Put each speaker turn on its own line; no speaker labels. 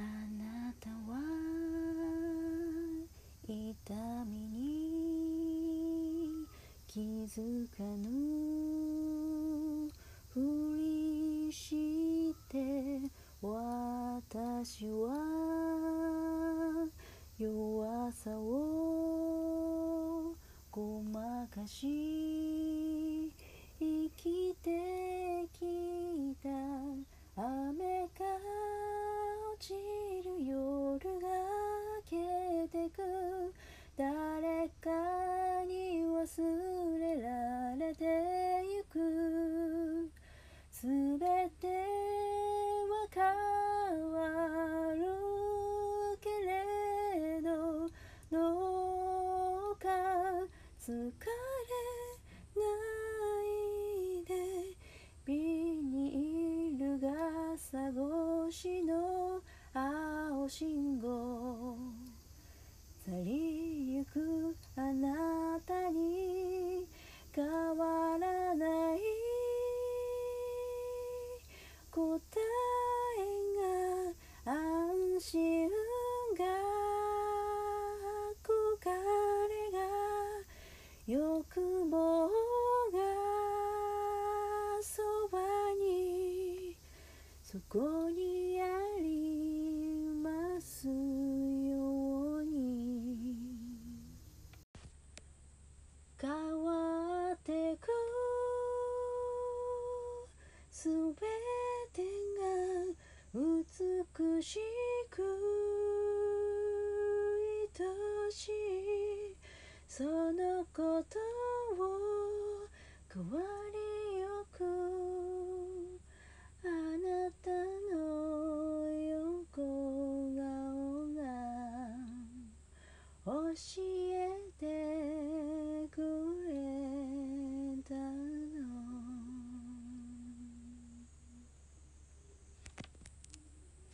あなたは痛みに気づかぬふりして私は弱さをごまかし生きてきた。雨が落ちる夜が明けてく誰かに忘れられてゆく。すべては変わるけれどどうか疲れないでビニール傘越しの青信号去りゆくあなたに変わらない答えが安心が憧れが欲望がそばにそこにありすように変わってくすべてが美しく愛しいそのことを変わりよくあなたし